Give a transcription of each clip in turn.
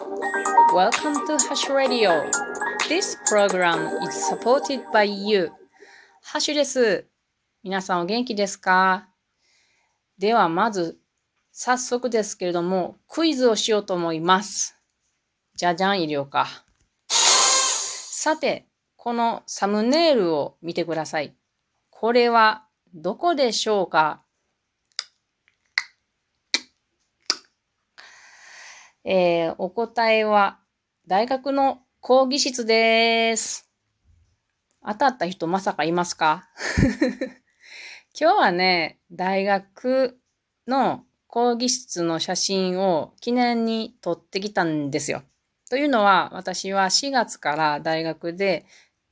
Welcome to Hash Radio. This program is supported by you. ハッシュです。皆さんお元気ですか？ではまず、早速ですけれども、クイズをしようと思います。じゃじゃん、医療か。さて、このサムネイルを見てください。これはどこでしょうか？えー、お答えは大学の講義室です。当たった人まさかいますか？今日はね、大学の講義室の写真を記念に撮ってきたんですよ。というのは、私は4月から大学で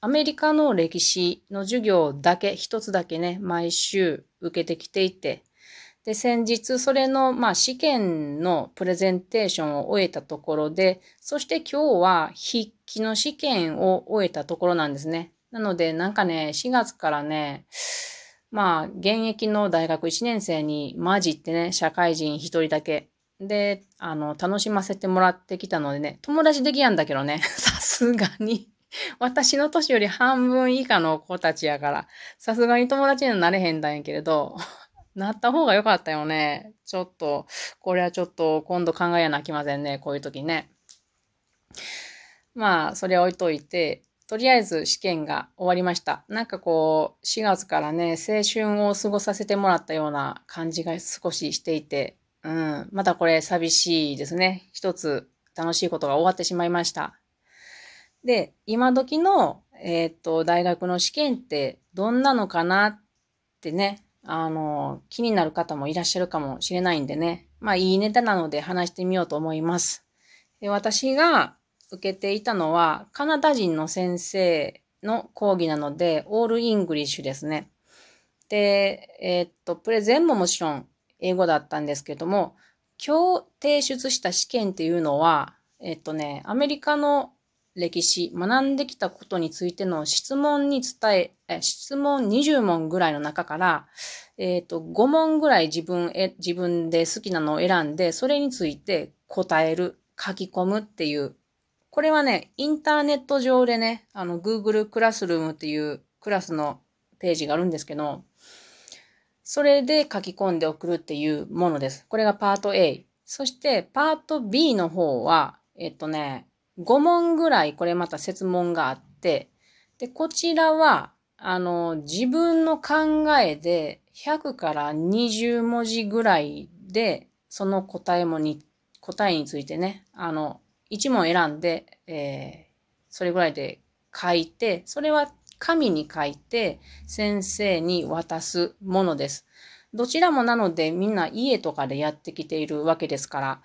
アメリカの歴史の授業だけ、一つだけね、毎週受けてきていて、で、先日それの、まあ、試験のプレゼンテーションを終えたところで、そして今日は筆記の試験を終えたところなんですね。なので、なんかね、4月からね、まあ、現役の大学1年生に混じってね、社会人一人だけ。で、あの、楽しませてもらってきたのでね、友達できやんだけどね、さすがに私の年より半分以下の子たちやから、さすがに友達にはなれへんだんやけれど、なった方が良かったよね。ちょっと、これはちょっと今度考えなきませんね。こういう時ね。まあ、それは置いといて、とりあえず試験が終わりました。なんかこう、4月からね、青春を過ごさせてもらったような感じが少ししていて、うん、またこれ寂しいですね。一つ楽しいことが終わってしまいました。で、今時の、えっ、と、大学の試験ってどんなのかなってね、あの、気になる方もいらっしゃるかもしれないんでね。まあ、いいネタなので話してみようと思います。で私が受けていたのは、カナダ人の先生の講義なので、オール English ですね。で、えー、っと、プレゼンももちろん英語だったんですけども、今日提出した試験っていうのは、えっとね、アメリカの歴史、学んできたことについての質問に伝え、質問20問ぐらいの中から、えっ、ー、と、5問ぐらい自分、え、自分で好きなのを選んで、それについて答える、書き込むっていう。これはね、インターネット上でね、あの、Google クラスルームっていうクラスのページがあるんですけど、それで書き込んで送るっていうものです。これがパート A。そしてパート B の方は、えっとね、5問ぐらいこれまた設問があって、で、こちらは、あの、自分の考えで100から20文字ぐらいで、その答えもに、答えについてね、あの、1問選んで、えー、それぐらいで書いて、それは紙に書いて先生に渡すものです。どちらもなのでみんな家とかでやってきているわけですから、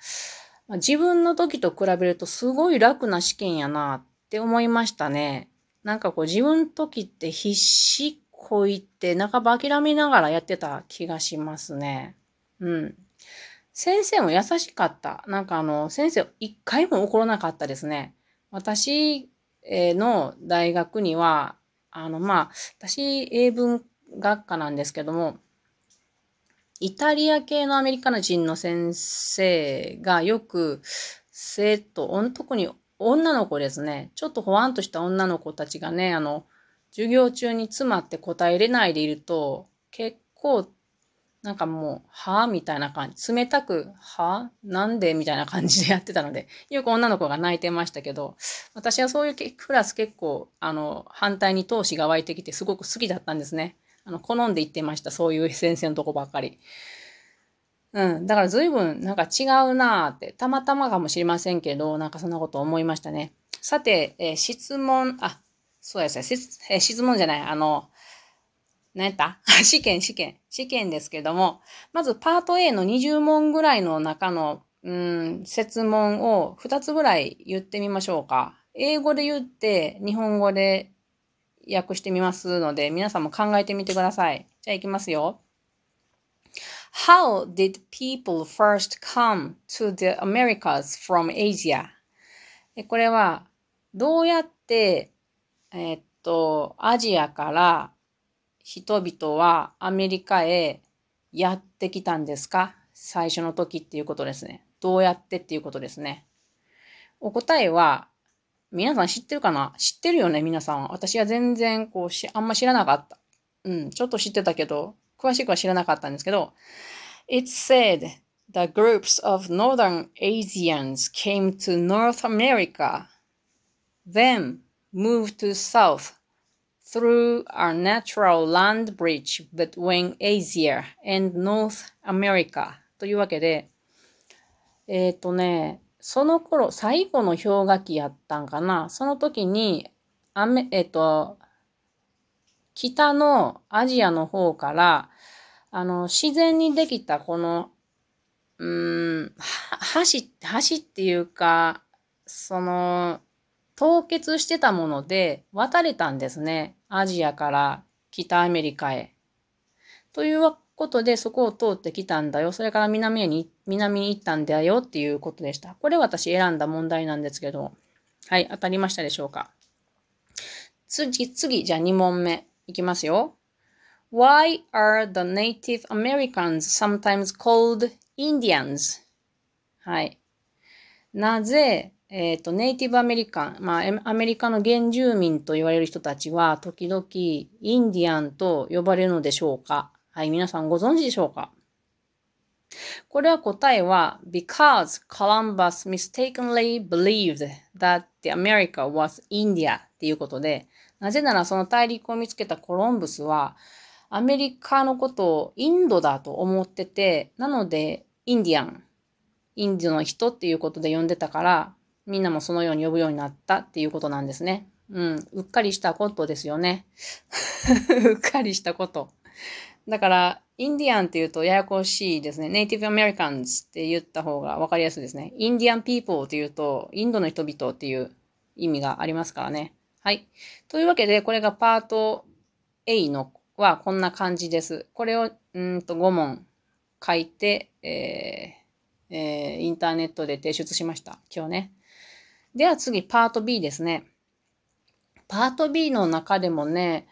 自分の時と比べるとすごい楽な試験やなって思いましたね。なんかこう自分の時って必死こいて半ば諦めながらやってた気がしますね。うん。先生も優しかった。なんかあの、先生一回も怒らなかったですね。私の大学には、あの、まあ、私英文学科なんですけども、イタリア系のアメリカの人の先生がよく生徒、特に女の子ですね、ちょっとほわんとした女の子たちがね、あの、授業中に詰まって答えれないでいると、結構、なんかもう、はぁみたいな感じ。冷たく、はぁなんでみたいな感じでやってたので、よく女の子が泣いてましたけど、私はそういうクラス結構、あの、反対に闘志が湧いてきてすごく好きだったんですね。あの、好んで行ってました。そういう先生のとこばっかり。うん。だから随分なんか違うなーって、たまたまかもしれませんけど、なんかそんなこと思いましたね。さて、えー、質問、あ、そうですね。えー、質問じゃない。あの、何やった？試験、試験。試験ですけども、まずパート A の20問ぐらいの中の、うん、説問を2つぐらい言ってみましょうか。英語で言って、日本語で訳してみますので、皆さんも考えてみてください。じゃあ行きますよ。How did people first come to the Americas from Asia? これは、どうやって、え、っと、アジアから人々はアメリカへやってきたんですか？最初の時っていうことですね。どうやってっていうことですね。お答えは、皆さん知ってるかな知ってるよね、皆さん。私は全然、こうし、あんま知らなかった。うん、ちょっと知ってたけど、詳しくは知らなかったんですけど、It said the groups of northern Asians came to North America, then moved to south through a natural land bridge between Asia and North America というわけで、えっ、ー、とね、その頃、最後の氷河期やったんかな。その時に、アメ、えっ、と、北のアジアの方から、あの、自然にできたこの、うーん、橋、橋っていうか、その、凍結してたもので渡れたんですね。アジアから北アメリカへ。というわことで、そこを通ってきたんだよ。それから南へに、南に行ったんだよっていうことでした。これ私選んだ問題なんですけど。はい、当たりましたでしょうか。次、次、じゃあ2問目。いきますよ。Why are the Native Americans sometimes called Indians? はい。なぜ、えっ、ー、と、ネイティブアメリカン、まあ、アメリカの原住民と言われる人たちは、時々、インディアンと呼ばれるのでしょうかはい、皆さんご存知でしょうか？これは答えは、because Columbus mistakenly believed that the America was India っていうことで、なぜならその大陸を見つけたコロンブスは、アメリカのことをインドだと思ってて、なので、インディアン、インドの人っていうことで呼んでたから、みんなもそのように呼ぶようになったっていうことなんですね。うん。うっかりしたことですよね。うっかりしたこと。だから、インディアンって言うとややこしいですね。ネイティブアメリカンズって言った方がわかりやすいですね。インディアンピーポーって言うと、インドの人々っていう意味がありますからね。はい。というわけで、これがパート A のはこんな感じです。これをうんと5問書いて、えーえー、インターネットで提出しました。今日ね。では次、パート B ですね。パート B の中でもね、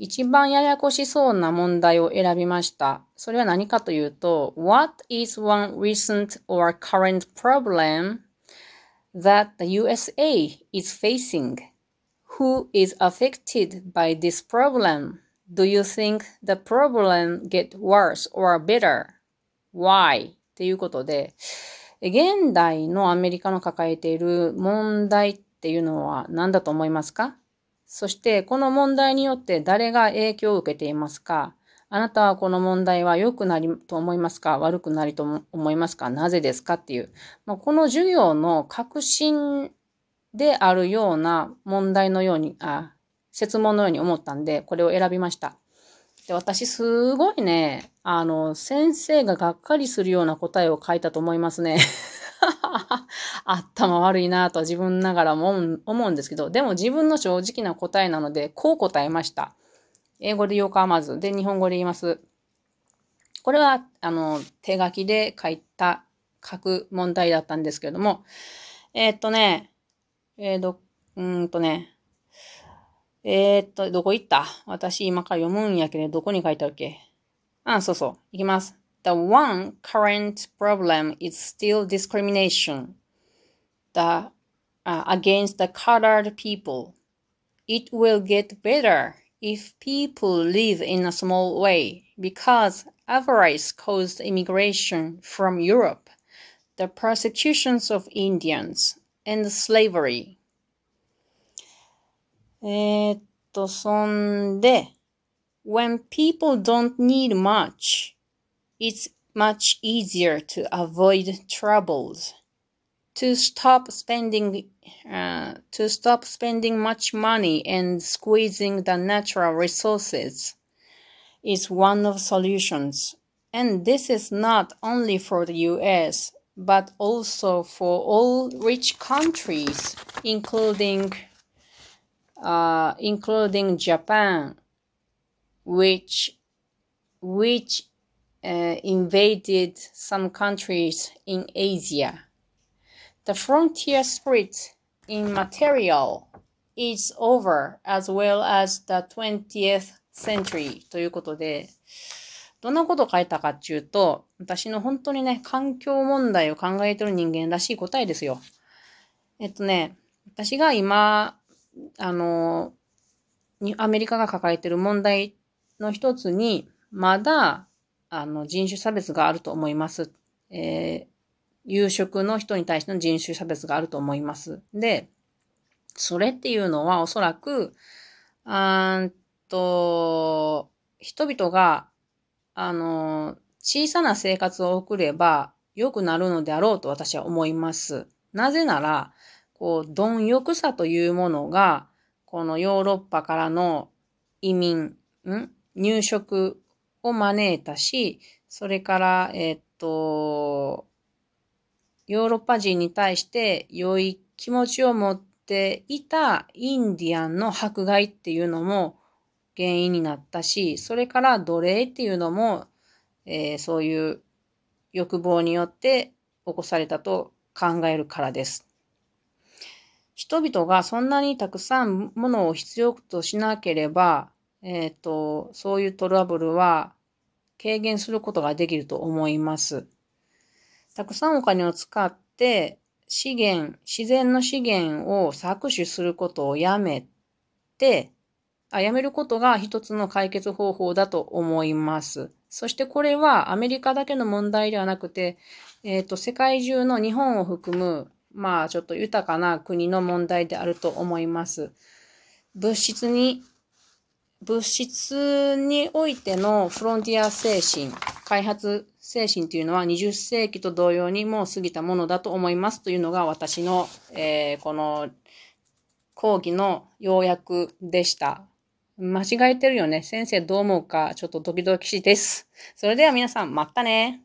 一番ややこしそうな問題を選びました。それは何かというと、What is one recent or current problem that the USA is facing? Who is affected by this problem? Do you think the problem get worse or better? Why? っていうことで、現代のアメリカの抱えている問題っていうのは何だと思いますかそしてこの問題によって誰が影響を受けていますか？あなたはこの問題は良くなりと思いますか？悪くなりと思いますか？なぜですかっていう、まあ、この授業の核心であるような問題のように、あ、説問のように思ったんで、これを選びました。で、私すごいね、あの、先生ががっかりするような答えを書いたと思いますね。頭悪いなと自分ながらも思うんですけど、でも自分の正直な答えなので、こう答えました。英語で言おうか、まず。で、日本語で言います。これは、あの、手書きで書いた、書く問題だったんですけれども、えー、っとね、えー、ど、うんとね、えー、っと、どこ行った？私今から読むんやけど、どこに書いてあるっけ？あ、そうそう。いきます。The one current problem is still discrimination the, uh, against the colored people. It will get better if people live in a small way because avarice caused immigration from Europe, the persecutions of Indians, and slavery. えっと、そんで、when people don't need much, it's much easier to avoid troubles. To stop spending, uh, to stop spending much money and squeezing the natural resources is one of solutions. And this is not only for the US, but also for all rich countries, including uh, including Japan, which which uh, invaded some countries in Asia. The frontier split in material is over as well as the 20th century ということで、どんなこと書いたかっていうと、私の本当にね、環境問題を考えてる人間らしい答えですよ。えっとね、私が今、あの、アメリカが抱えてる問題の一つに、まだ、あの、人種差別があると思います。えー、有色の人に対しての人種差別があると思います。で、それっていうのはおそらく、あんと、人々が、あの、小さな生活を送れば良くなるのであろうと私は思います。なぜなら、こう、貪欲さというものが、このヨーロッパからの移民、ん？入植を招いたし、それから、えっと、ヨーロッパ人に対して良い気持ちを持っていたインディアンの迫害っていうのも原因になったし、それから奴隷っていうのも、えー、そういう欲望によって起こされたと考えるからです。人々がそんなにたくさんものを必要としなければ、えっ、ー、と、そういうトラブルは軽減することができると思います。たくさんお金を使って資源、自然の資源を搾取することをやめて、あやめることが一つの解決方法だと思います。そしてこれはアメリカだけの問題ではなくて、えっ、ー、と、世界中の日本を含むまあちょっと豊かな国の問題であると思います。物質に、物質においてのフロンティア精神、開発精神というのは20世紀と同様にもう過ぎたものだと思いますというのが私の、えー、この講義の要約でした。間違えてるよね。先生どう思うかちょっとドキドキしです。それでは皆さん、またね。